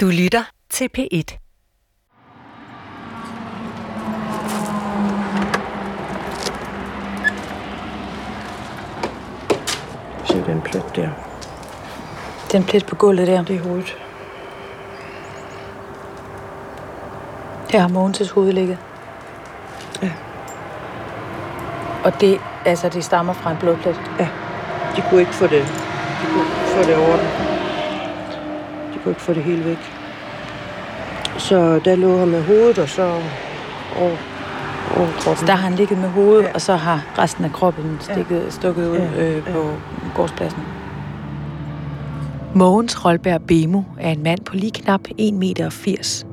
Du lytter til P1. Se den plet der. Den plet på gulvet der. Det er hovedet. Her har Mogens' hoved ligget. Ja. Og det, altså, det stammer fra en blodplet. Ja. De kunne ikke få det, de kunne ikke få det over den. De kunne ikke få det hele væk. Så der lå han med hovedet, og så over, over kroppen. Så der har han ligget med hovedet, Ja. og så har resten af kroppen stikket, ja. stukket ud Ja, øh, på ja. gårdspladsen. Mogens Rolberg Bemo er en mand på lige knap 1,80 meter.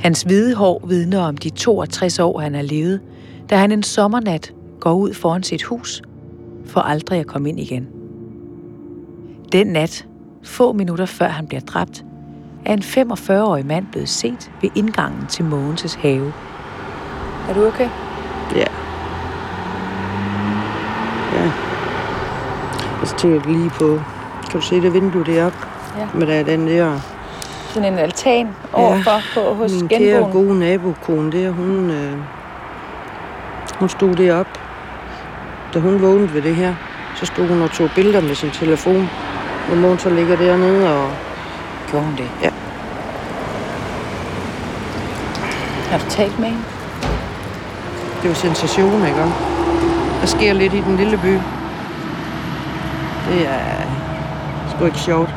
Hans hvide hår vidner om de 62 år, han har levet, da han en sommernat går ud foran sit hus, for aldrig at komme ind igen. Den nat, få minutter før han bliver dræbt, er en 45-årig mand blevet set ved indgangen til Mogens' have. Er du okay? Ja. Ja. Jeg tænker lige på... Kan du se det vindue deroppe? Ja. Men der er den der... Sådan en altan overfor på, hos min kære genboen. gode nabokone der, hun, øh, hun stod deroppe. Da hun vågnede ved det her, så stod hun og tog billeder med sin telefon. Mogens så ligger dernede og... Gjorde hun det? Ja. Har du talt med hende? Det er jo sensation, ikke? Der sker lidt i den lille by. Det er sgu ikke sjovt.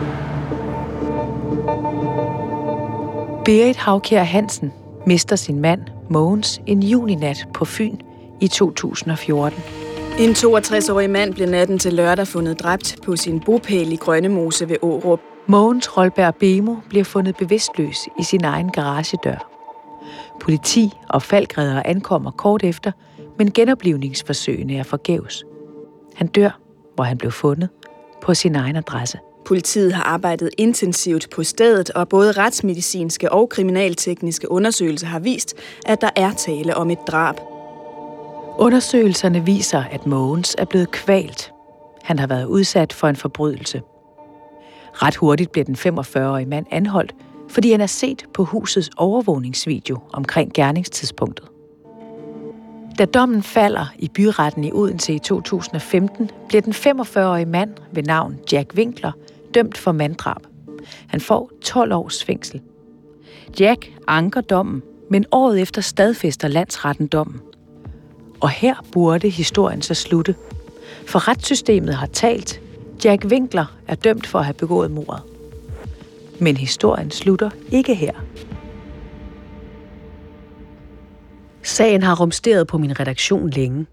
Berit Havkjær Hansen mister sin mand, Mogens, en juninat på Fyn i 2014. En 62-årig mand blev natten til lørdag fundet dræbt på sin bopæl i Grønnemose ved Årup. Mogens Rolberg Bemo bliver fundet bevidstløs i sin egen garagedør. Politi og falkredder ankommer kort efter, men genoplivningsforsøgene er forgæves. Han dør, hvor han blev fundet, på sin egen adresse. Politiet har arbejdet intensivt på stedet, og både retsmedicinske og kriminaltekniske undersøgelser har vist, at der er tale om et drab. Undersøgelserne viser, at Mogens er blevet kvalt. Han har været udsat for en forbrydelse. Ret hurtigt bliver den 45-årige mand anholdt, fordi han er set på husets overvågningsvideo omkring gerningstidspunktet. Da dommen falder i byretten i Odense i 2015, bliver den 45-årige mand ved navn Jack Winkler dømt for manddrab. Han får 12 års fængsel. Jack anker dommen, men året efter stadfæster landsretten dommen. Og her burde historien så slutte. For retssystemet har talt. Jack Winkler er dømt for at have begået mordet. Men historien slutter ikke her. Sagen har rumsteret på min redaktion længe.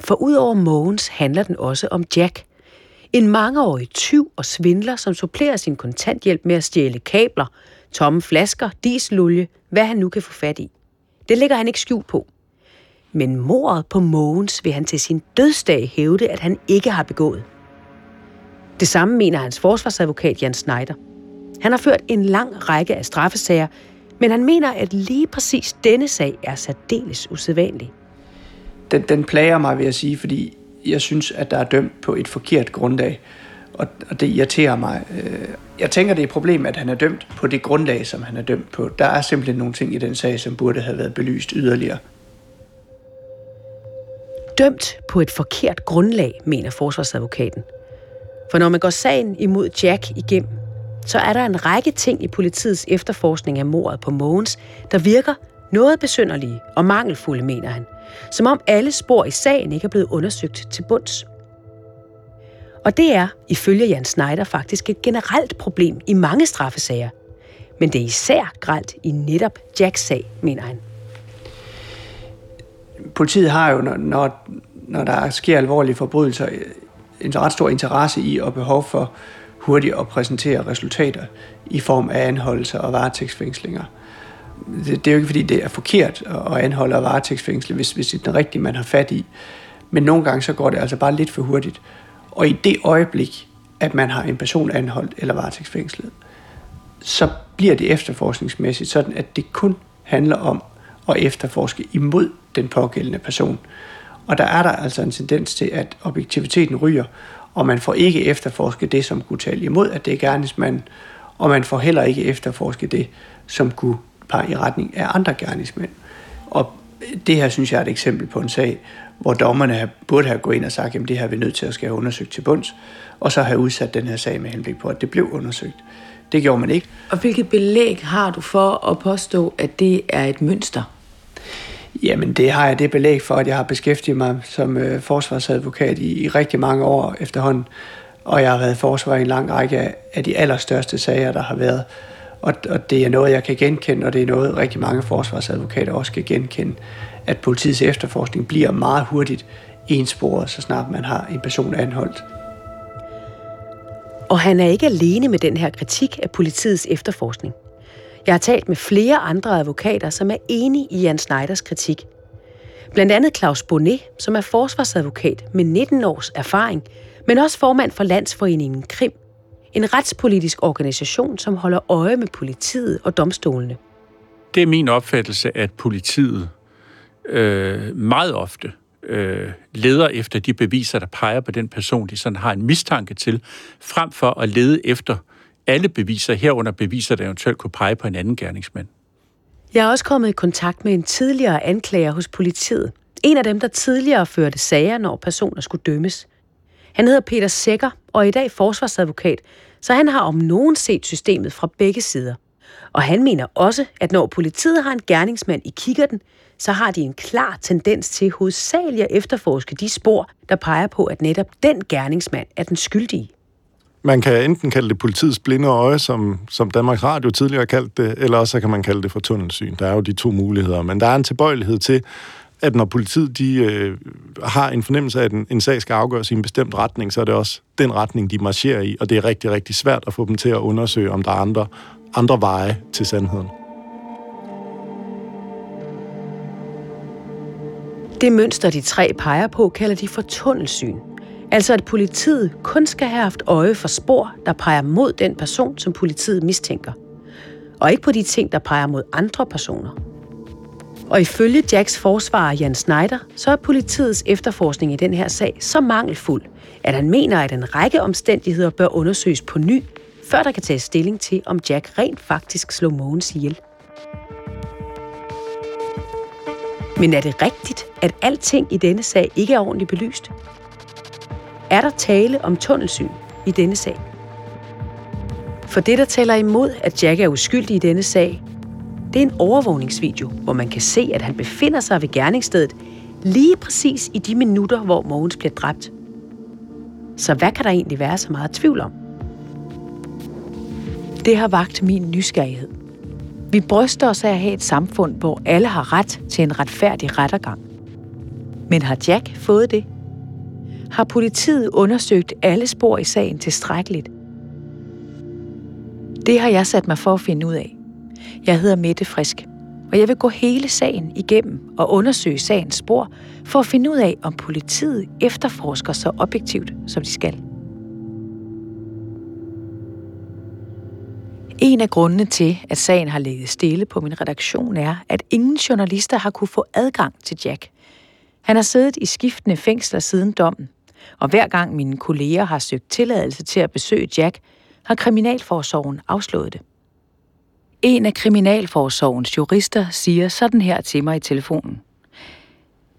For udover Mogens handler den også om Jack. En mangeårig tyv og svindler, som supplerer sin kontanthjælp med at stjæle kabler, tomme flasker, dieselolie, hvad han nu kan få fat i. Det lægger han ikke skjult på. Men mordet på Mogens vil han til sin dødsdag hævde, at han ikke har begået. Det samme mener hans forsvarsadvokat Jan Schneider. Han har ført en lang række af straffesager, men han mener, at lige præcis denne sag er særdeles usædvanlig. den, den plager mig, vil jeg sige, fordi jeg synes, at der er dømt på et forkert grundlag, og, og det irriterer mig. Øh, jeg tænker, det er et problem, at han er dømt på det grundlag, som han er dømt på. Der er simpelthen nogle ting i den sag, som burde have været belyst yderligere. Dømt på et forkert grundlag, mener forsvarsadvokaten. For når man går sagen imod Jack igennem, så er der en række ting i politiets efterforskning af mordet på Mogens, der virker noget besynderlige og mangelfulde, mener han. Som om alle spor i sagen ikke er blevet undersøgt til bunds. Og det er, ifølge Jan Schneider, faktisk et generelt problem i mange straffesager. Men det er især gralt i netop Jacks sag, mener han. Politiet har jo, når, når, når der sker alvorlige forbrydelser, en ret stor interesse i og behov for hurtigt at præsentere resultater i form af anholdelser og varetægtsfængslinger. Det, det er jo ikke, fordi det er forkert at anholde og varetægtsfængsle, hvis, hvis det er den rigtige, man har fat i. Men nogle gange så går det altså bare lidt for hurtigt. Og i det øjeblik, at man har en person anholdt eller varetægtsfængslet, så bliver det efterforskningsmæssigt sådan, at det kun handler om at efterforske imod den pågældende person. Og der er der altså en tendens til, at objektiviteten ryger, og man får ikke efterforsket det, som kunne tale imod, at det er gerningsmanden, og man får heller ikke efterforsket det, som kunne pege i retning af andre gerningsmænd. Og det her synes jeg er et eksempel på en sag, hvor dommerne burde have gået ind og sagt, at det her er vi nødt til at skal have undersøgt til bunds, og så have udsat den her sag med henblik på, at det blev undersøgt. Det gjorde man ikke. Og hvilket belæg har du for at påstå, at det er et mønster? Jamen, det har jeg det belæg for, at jeg har beskæftiget mig som øh, forsvarsadvokat i, i rigtig mange år efterhånden, og jeg har været forsvar i en lang række af, af de allerstørste sager, der har været. Og, og det er noget, jeg kan genkende, og det er noget, rigtig mange forsvarsadvokater også kan genkende, at politiets efterforskning bliver meget hurtigt ensporet, så snart man har en person anholdt. Og han er ikke alene med den her kritik af politiets efterforskning. Jeg har talt med flere andre advokater, som er enige i Jan Schneiders kritik. Blandt andet Claus Bonnet, som er forsvarsadvokat med 19 års erfaring, men også formand for Landsforeningen Krim, en retspolitisk organisation, som holder øje med politiet og domstolene. Det er min opfattelse, at politiet øh, meget ofte øh, leder efter de beviser, der peger på den person, de sådan har en mistanke til, frem for at lede efter alle beviser, herunder beviser, der eventuelt kunne pege på en anden gerningsmand. Jeg er også kommet i kontakt med en tidligere anklager hos politiet. En af dem, der tidligere førte sager, når personer skulle dømmes. Han hedder Peter Sækker og er i dag forsvarsadvokat, så han har om nogen set systemet fra begge sider. Og han mener også, at når politiet har en gerningsmand i kikkerten, så har de en klar tendens til hovedsageligt at efterforske de spor, der peger på, at netop den gerningsmand er den skyldige. Man kan enten kalde det politiets blinde øje, som, som Danmarks Radio tidligere har kaldt det, eller også kan man kalde det for tunnelsyn. Der er jo de to muligheder, men der er en tilbøjelighed til, at når politiet de, øh, har en fornemmelse af, at en, en sag skal afgøres i en bestemt retning, så er det også den retning, de marcherer i, og det er rigtig, rigtig svært at få dem til at undersøge, om der er andre, andre veje til sandheden. Det mønster, de tre peger på, kalder de for tunnelsyn. Altså at politiet kun skal have haft øje for spor, der peger mod den person, som politiet mistænker. Og ikke på de ting, der peger mod andre personer. Og ifølge Jacks forsvarer Jan Schneider, så er politiets efterforskning i den her sag så mangelfuld, at han mener, at en række omstændigheder bør undersøges på ny, før der kan tages stilling til, om Jack rent faktisk slog Mogens ihjel. Men er det rigtigt, at alting i denne sag ikke er ordentligt belyst? Er der tale om tunnelsyn i denne sag? For det, der taler imod, at Jack er uskyldig i denne sag, det er en overvågningsvideo, hvor man kan se, at han befinder sig ved gerningsstedet lige præcis i de minutter, hvor Mogens bliver dræbt. Så hvad kan der egentlig være så meget tvivl om? Det har vagt min nysgerrighed. Vi bryster os af at have et samfund, hvor alle har ret til en retfærdig rettergang. Men har Jack fået det? Har politiet undersøgt alle spor i sagen tilstrækkeligt? Det har jeg sat mig for at finde ud af. Jeg hedder Mette Frisk, og jeg vil gå hele sagen igennem og undersøge sagens spor for at finde ud af, om politiet efterforsker så objektivt, som de skal. En af grundene til, at sagen har ligget stille på min redaktion, er, at ingen journalister har kunne få adgang til Jack. Han har siddet i skiftende fængsler siden dommen, og hver gang mine kolleger har søgt tilladelse til at besøge Jack, har Kriminalforsorgen afslået det. En af Kriminalforsorgens jurister siger sådan her til mig i telefonen.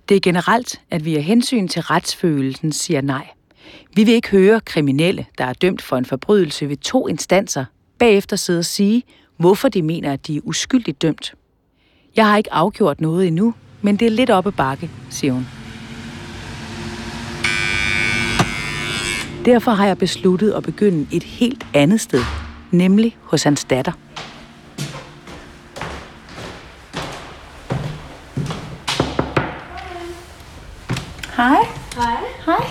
Det er generelt, at vi af hensyn til retsfølelsen siger nej. Vi vil ikke høre kriminelle, der er dømt for en forbrydelse ved to instanser, bagefter sidde og sige, hvorfor de mener, at de er uskyldigt dømt. Jeg har ikke afgjort noget endnu, men det er lidt oppe bakke, siger hun. Derfor har jeg besluttet at begynde et helt andet sted, nemlig hos hans datter. Hej. Hej. Hej.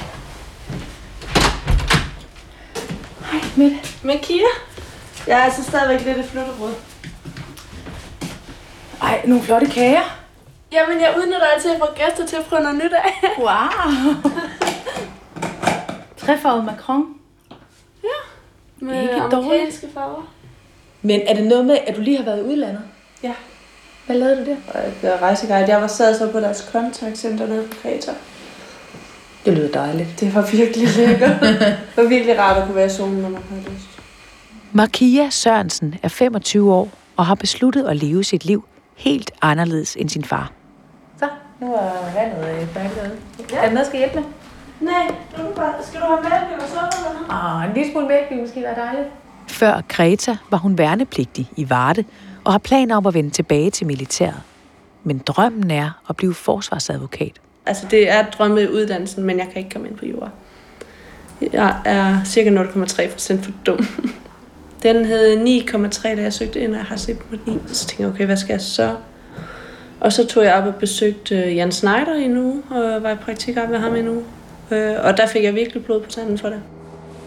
Hej, Mette. Med Kira? Jeg er altså stadigvæk lidt i flyttebrød. Ej, nogle flotte kager. Jamen, jeg udnytter altid at få gæster til at prøve noget nyt af. Wow. Trefarvet Macron. Med Ikke amerikanske farver. Men er det noget med, at du lige har været i udlandet? Ja. Hvad lavede du der? Og jeg er rejseguide. Jeg var sad så på deres kontaktcenter nede på Kreta. Det lyder dejligt. Det var virkelig lækkert. det var virkelig rart at kunne være i zonen, når man havde lyst. Markia Sørensen er 25 år og har besluttet at leve sit liv helt anderledes end sin far. Så, nu er vandet færdigt. Ja. Er der noget, skal hjælpe med? Nej, nu bare, skal du have mælk eller sukker? Ah, en lille smule mælk ville måske være dejligt. Før Greta var hun værnepligtig i Varde og har planer om at vende tilbage til militæret. Men drømmen er at blive forsvarsadvokat. Altså, det er drømmeuddannelsen, men jeg kan ikke komme ind på jord. Jeg er cirka 0,3 procent for dum. Den hed 9,3, da jeg søgte ind, og jeg har set på 9. Så tænkte jeg, okay, hvad skal jeg så? Og så tog jeg op og besøgte øh, Jan Schneider i en uge, og var i praktik op med ham i en uge. Øh, Og der fik jeg virkelig blod på tanden for det.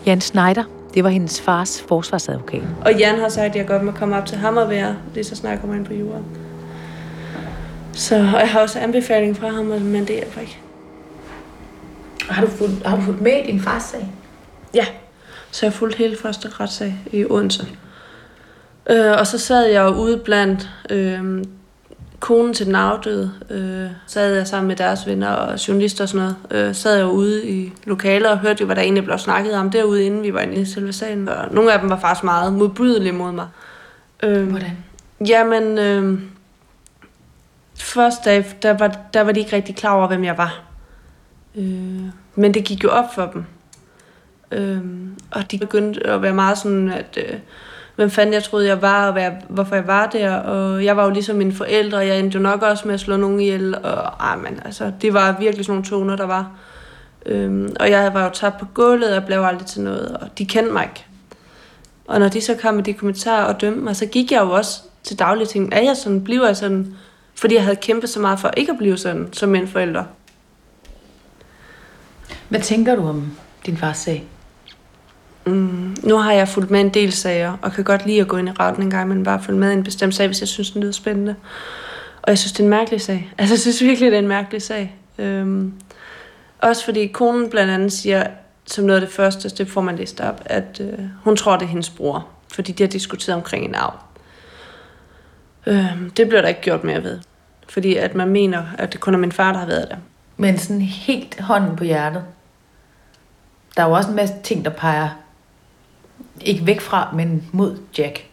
Jan Schneider, det var hendes fars forsvarsadvokat. Og Jan har sagt, at jeg godt må komme op til ham og være, lige så snart jeg kommer ind på jorden. Så, og jeg har også anbefaling fra ham, men det hjælper ikke. Har du fulgt, har du fulgt med i din fars sag? Ja, så jeg fulgte hele første retssag i Odense. Øh, og så sad jeg ude blandt øh, konen til den afdøde. Øh, sad jeg sammen med deres venner og journalister og sådan noget. Øh, sad jeg ude i lokaler og hørte jo, hvad der egentlig blev snakket om derude, inden vi var inde i selve sagen. Og nogle af dem var faktisk meget modbydelige mod mig. Øh, Hvordan? Jamen, øh, første dag, der var, der var de ikke rigtig klar over, hvem jeg var. Øh, men det gik jo op for dem. Øh, og de begyndte at være meget sådan, at øh, hvem fanden jeg troede, jeg var, og hvad, hvorfor jeg var der. Og jeg var jo ligesom mine forældre, og jeg endte jo nok også med at slå nogen ihjel. Og ah, men, altså, det var virkelig sådan nogle toner, der var. Øhm, og jeg var jo tabt på gulvet, og blev aldrig til noget, og de kendte mig ikke. Og når de så kom med de kommentarer og dømte mig, så gik jeg jo også til daglige ting. Er jeg sådan? Bliver jeg sådan? Fordi jeg havde kæmpet så meget for ikke at blive sådan, som mine forældre. Hvad tænker du om din fars sag? Mm, nu har jeg fulgt med en del sager, og kan godt lide at gå ind i retten en gang, men bare følge med i en bestemt sag, hvis jeg synes, den lyder spændende. Og jeg synes, det er en mærkelig sag. Altså, jeg synes virkelig, det er en mærkelig sag. Øhm, også fordi konen blandt andet siger, som noget af det første, det får man læst op, at øh, hun tror, det er hendes bror, fordi de har diskuteret omkring en arv. Øhm, det bliver der ikke gjort mere ved. Fordi at man mener, at det kun er min far, der har været der. Men sådan helt hånden på hjertet. Der er jo også en masse ting, der peger ikke væk fra, men mod Jack.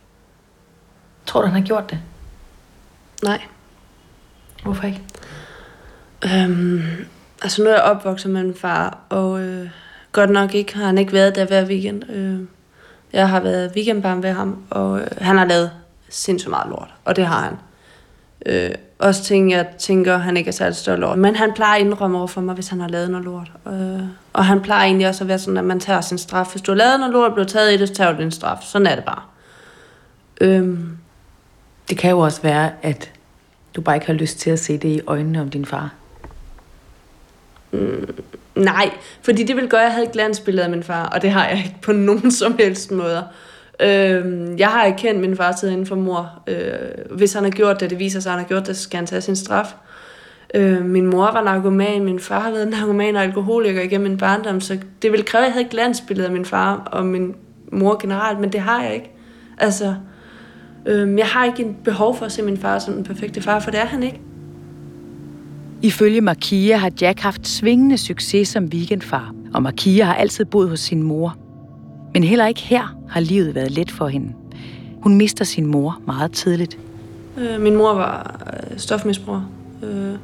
Tror du, han har gjort det? Nej. Hvorfor ikke? Øhm, altså nu er jeg opvokset med min far, og øh, godt nok ikke har han ikke været der hver weekend. Øh, jeg har været weekendbarn ved ham, og øh, han har lavet sindssygt meget lort, og det har han. Øh, også ting, jeg tænker, han ikke er særlig stolt over. Men han plejer at indrømme over for mig, hvis han har lavet noget lort. Øh, og han plejer egentlig også at være sådan, at man tager sin straf. Hvis du har lavet noget lort og blevet taget i det, så tager du din straf. Sådan er det bare. Øh, Det kan jo også være, at du bare ikke har lyst til at se det i øjnene om din far. Nej, fordi det ville gøre, at jeg havde et glansbillede af min far, og det har jeg ikke på nogen som helst måder. Øh, jeg har ikke kendt min far tid inden for mor. Øh, hvis han har gjort det, det viser sig, at han har gjort det, så skal han tage sin straf. Øh, min mor var narkoman, min far har været narkoman og alkoholiker igennem min barndom, så det ville kræve, at jeg havde et glansbillede af min far og min mor generelt, men det har jeg ikke. Altså, øh, jeg har ikke en behov for at se min far som den perfekte far, for det er han ikke. Ifølge Markia har Jack haft svingende succes som weekendfar, og Markia har altid boet hos sin mor. Men heller ikke her har livet været let for hende. Hun mister sin mor meget tidligt. Øh, min mor var øh, stofmisbruger. Øh,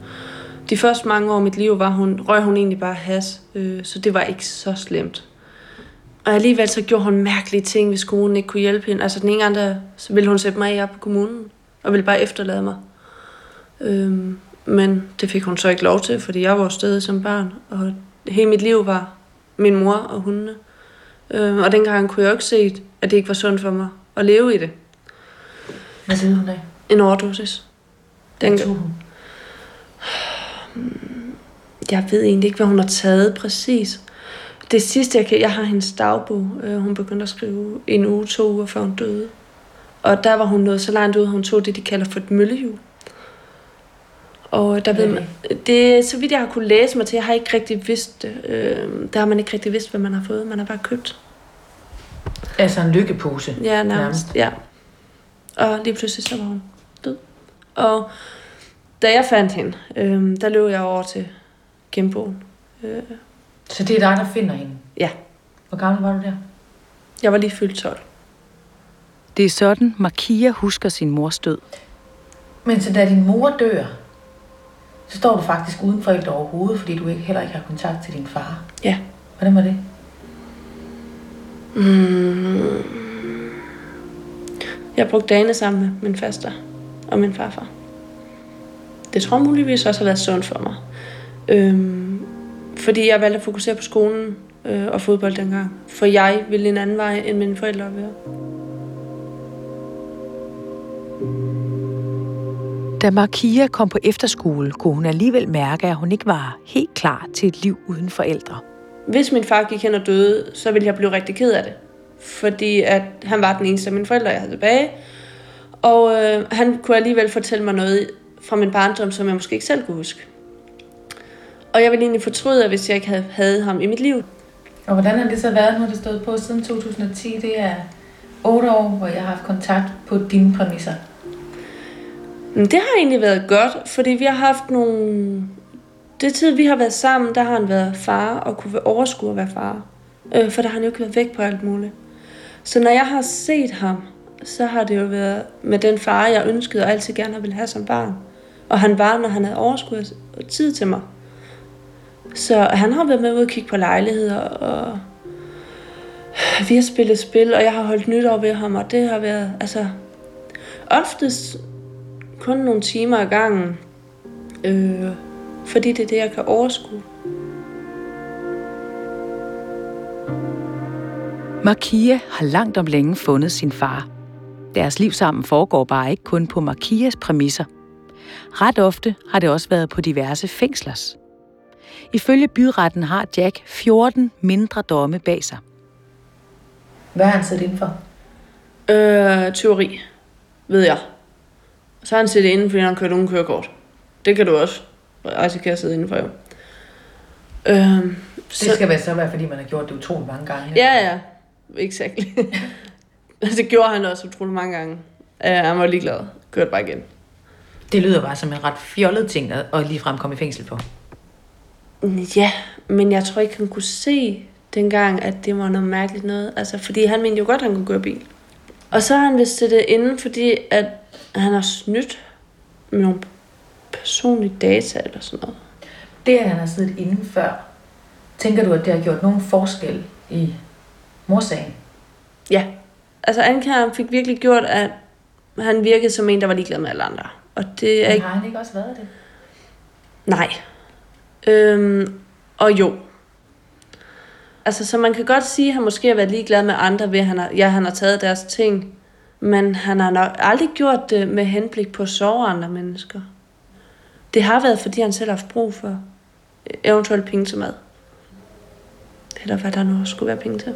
de første mange år af mit liv var hun, røg hun egentlig bare has, øh, så det var ikke så slemt. Og alligevel så gjorde hun mærkelige ting, hvis kommunen ikke kunne hjælpe hende. Altså den ene gang, så ville hun sætte mig af på kommunen, og ville bare efterlade mig. Øh, men det fik hun så ikke lov til, fordi jeg var stedet som barn, og hele mit liv var min mor og hundene. Øh, og dengang kunne jeg jo ikke se, at det ikke var sundt for mig at leve i det. Hvad siger hun af? En overdosis. Den, tog hun? jeg ved egentlig ikke, hvad hun har taget præcis. Det sidste, jeg kan... Jeg har hendes dagbog. Øh, Hun begyndte at skrive en uge, to uger, før hun døde. Og der var hun nået så langt ud, at hun tog det, de kalder for et møllehjul. Og der ved man, det er så vidt jeg har kunne læse mig til, jeg har ikke rigtig vidst det. Øh, der har man ikke rigtig vidst, hvad man har fået. Man har bare købt. Altså en lykkepose. Ja, nærmest. Ja. Og lige pludselig så var hun død. Og da jeg fandt hende, øh, der løb jeg over til genboen. Øh, Så det er dig, der finder hende? ja, Hvor gammel var du der? jeg var lige fyldt 12. Det er sådan, Markia husker sin mors død. Men så da din mor dør, så står du faktisk uden forældre overhovedet, fordi du ikke, heller ikke har kontakt til din far. Ja. Hvordan var det? Mm. Jeg brugte dagene sammen med min faster og min farfar. Det tror jeg muligvis også har været sundt for mig. Øhm, fordi jeg valgte at fokusere på skolen øh, og fodbold dengang. For jeg ville en anden vej, end mine forældre ville. Da Markia kom på efterskole, kunne hun alligevel mærke, at hun ikke var helt klar til et liv uden forældre. Hvis min far gik hen og døde, så ville jeg blive rigtig ked af det. Fordi at han var den eneste af mine forældre, jeg havde tilbage. Og øh, han kunne alligevel fortælle mig noget fra min barndom, som jeg måske ikke selv kunne huske. Og jeg ville egentlig fortryde, hvis jeg ikke havde, havde ham i mit liv. Og hvordan har det så været, nu det stået på siden 2010? Det er otte år, hvor jeg har haft kontakt på dine præmisser. Det har egentlig været godt, fordi vi har haft nogle... Det tid, vi har været sammen, der har han været far og kunne overskue at være far. Øh, for der har han jo ikke været væk på alt muligt. Så når jeg har set ham, så har det jo været med den far, jeg ønskede og altid gerne ville have som barn. Og han var, når han havde overskud og tid til mig. Så han har været med ud og kigge på lejligheder, og vi har spillet spil, og jeg har holdt nytår ved ham, og det har været, altså, oftest kun nogle timer ad gangen, øh, fordi det er det, jeg kan overskue. Markia har langt om længe fundet sin far. Deres liv sammen foregår bare ikke kun på Markias præmisser. Ret ofte har det også været på diverse fængslers. Ifølge byretten har Jack 14 mindre domme bag sig. Hvad har han siddet inden for? Øh, teori, ved jeg. Så har han siddet inde, fordi han har kørt uden kørekort. Det kan du også risikere at sidde indenfor, jo. Øh, Det skal vel så være, fordi man har gjort det utroligt mange gange. Ja, ja. Exakt. det gjorde han også utrolig mange gange. Uh, han var ligeglad. Kørte bare igen. Det lyder bare som en ret fjollet ting at, ligefrem komme i fængsel på. Ja, men jeg tror ikke, han kunne se dengang, at det var noget mærkeligt noget. Altså, fordi han mente jo godt, at han kunne køre bil. Og så har han vist det inden, fordi at han har snydt med nogle personlige data eller sådan noget. Det, at han har siddet inden før, tænker du, at det har gjort nogen forskel i morsagen? Ja. Altså anklageren fik virkelig gjort, at han virkede som en, der var ligeglad med alle andre. Og det er Men ikke... har han ikke også været det? Nej. Øhm, og jo. Altså, så man kan godt sige, at han måske har været ligeglad med andre ved, at han har, ja, han har taget deres ting. Men han har nok aldrig gjort det med henblik på at sove andre mennesker. Det har været, fordi han selv har haft brug for eventuelt penge til mad. Eller hvad der nu skulle være penge til.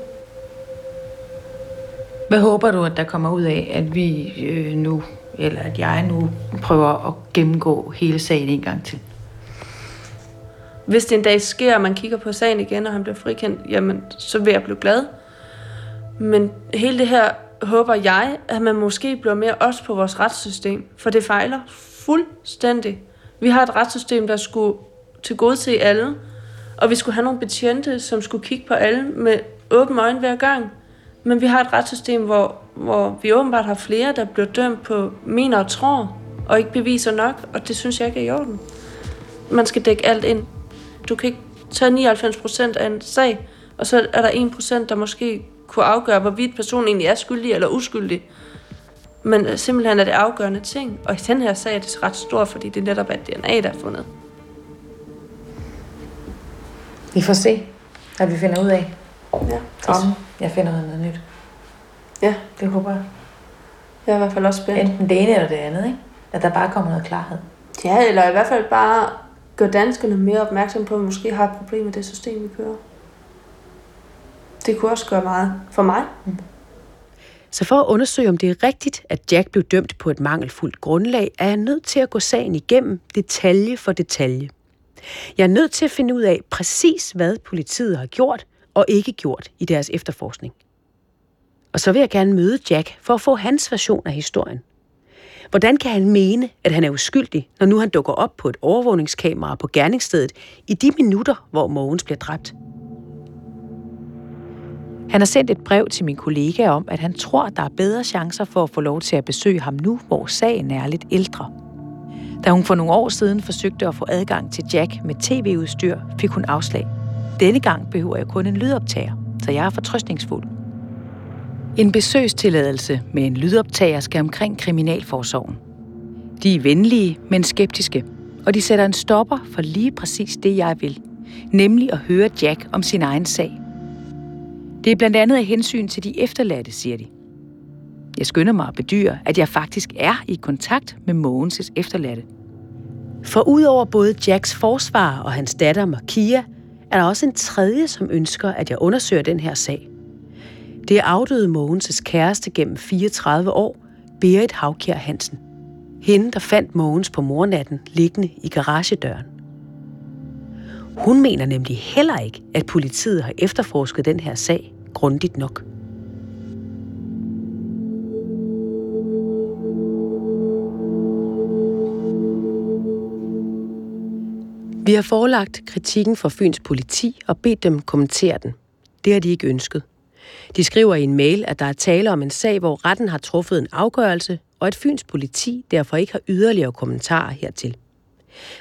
Hvad håber du, at der kommer ud af, at vi øh, nu, eller at jeg nu prøver at gennemgå hele sagen en gang til? Hvis det en dag sker, og man kigger på sagen igen, og han bliver frikendt, jamen, så vil jeg blive glad. Men hele det her håber jeg, at man måske bliver mere også på vores retssystem, for det fejler fuldstændig. Vi har et retssystem, der skulle til gode se alle, og vi skulle have nogle betjente, som skulle kigge på alle med åbne øjne hver gang. Men vi har et retssystem, hvor, hvor vi åbenbart har flere, der bliver dømt på mener og tror, og ikke beviser nok, og det synes jeg ikke er i orden. Man skal dække alt ind. Du kan ikke tage 99% af en sag, og så er der 1%, der måske kunne afgøre, hvorvidt personen egentlig er skyldig eller uskyldig. Men øh, simpelthen er det afgørende ting. Og i den her sag er det ret stort, fordi det er netop er DNA, der er fundet. Vi får se, hvad vi finder ud af. Ja. Om jeg finder noget nyt. Ja, Det håber jeg. jeg er i hvert fald også spændt. Enten det ene eller det andet, ikke? At der bare kommer noget klarhed. Ja, eller i hvert fald bare gøre danskerne mere opmærksom på, at vi måske har et problem med det system, vi kører. Det kunne også gøre meget for mig. Mm. Så for at undersøge, om det er rigtigt, at Jack blev dømt på et mangelfuldt grundlag, er jeg nødt til at gå sagen igennem detalje for detalje. Jeg er nødt til at finde ud af præcis, hvad politiet har gjort og ikke gjort i deres efterforskning. Og så vil jeg gerne møde Jack for at få hans version af historien. Hvordan kan han mene, at han er uskyldig, når nu han dukker op på et overvågningskamera på gerningsstedet i de minutter, hvor Mogens bliver dræbt? Han har sendt et brev til min kollega om, at han tror, der er bedre chancer for at få lov til at besøge ham nu, hvor sagen er lidt ældre. Da hun for nogle år siden forsøgte at få adgang til Jack med tv-udstyr, fik hun afslag. Denne gang behøver jeg kun en lydoptager, så jeg er fortrøstningsfuld. En besøgstilladelse med en lydoptager skal omkring Kriminalforsorgen. De er venlige, men skeptiske, og de sætter en stopper for lige præcis det, jeg vil, nemlig at høre Jack om sin egen sag. Det er blandt andet af hensyn til de efterladte, siger de. Jeg skynder mig at bedyre, at jeg faktisk er i kontakt med Mogens' efterladte. For udover både Jacks forsvar og hans datter Markia, er der også en tredje, som ønsker, at jeg undersøger den her sag. Det er afdøde Mogens' kæreste gennem 34 år, Berit Havkjær Hansen. Hende, der fandt Mogens på mornatten liggende i garagedøren. Hun mener nemlig heller ikke, at politiet har efterforsket den her sag grundigt nok. Vi har forelagt kritikken for Fyns politi og bedt dem kommentere den. Det har de ikke ønsket. De skriver i en mail, at der er tale om en sag, hvor retten har truffet en afgørelse, og at Fyns politi derfor ikke har yderligere kommentarer hertil.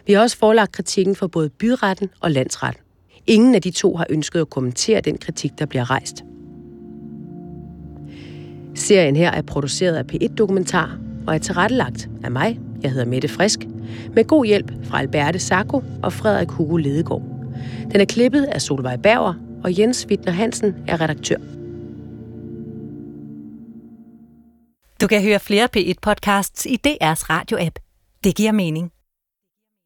Vi har også forelagt kritikken for både byretten og landsretten. Ingen af de to har ønsket at kommentere den kritik, der bliver rejst. Serien her er produceret af P1 Dokumentar og er tilrettelagt af mig, jeg hedder Mette Frisk, med god hjælp fra Alberte Sacco og Frederik Hugo Ledegaard. Den er klippet af Solvej Bauer, og Jens Wittner Hansen er redaktør. Du kan høre flere P1-podcasts i DR's radio-app. Det giver mening.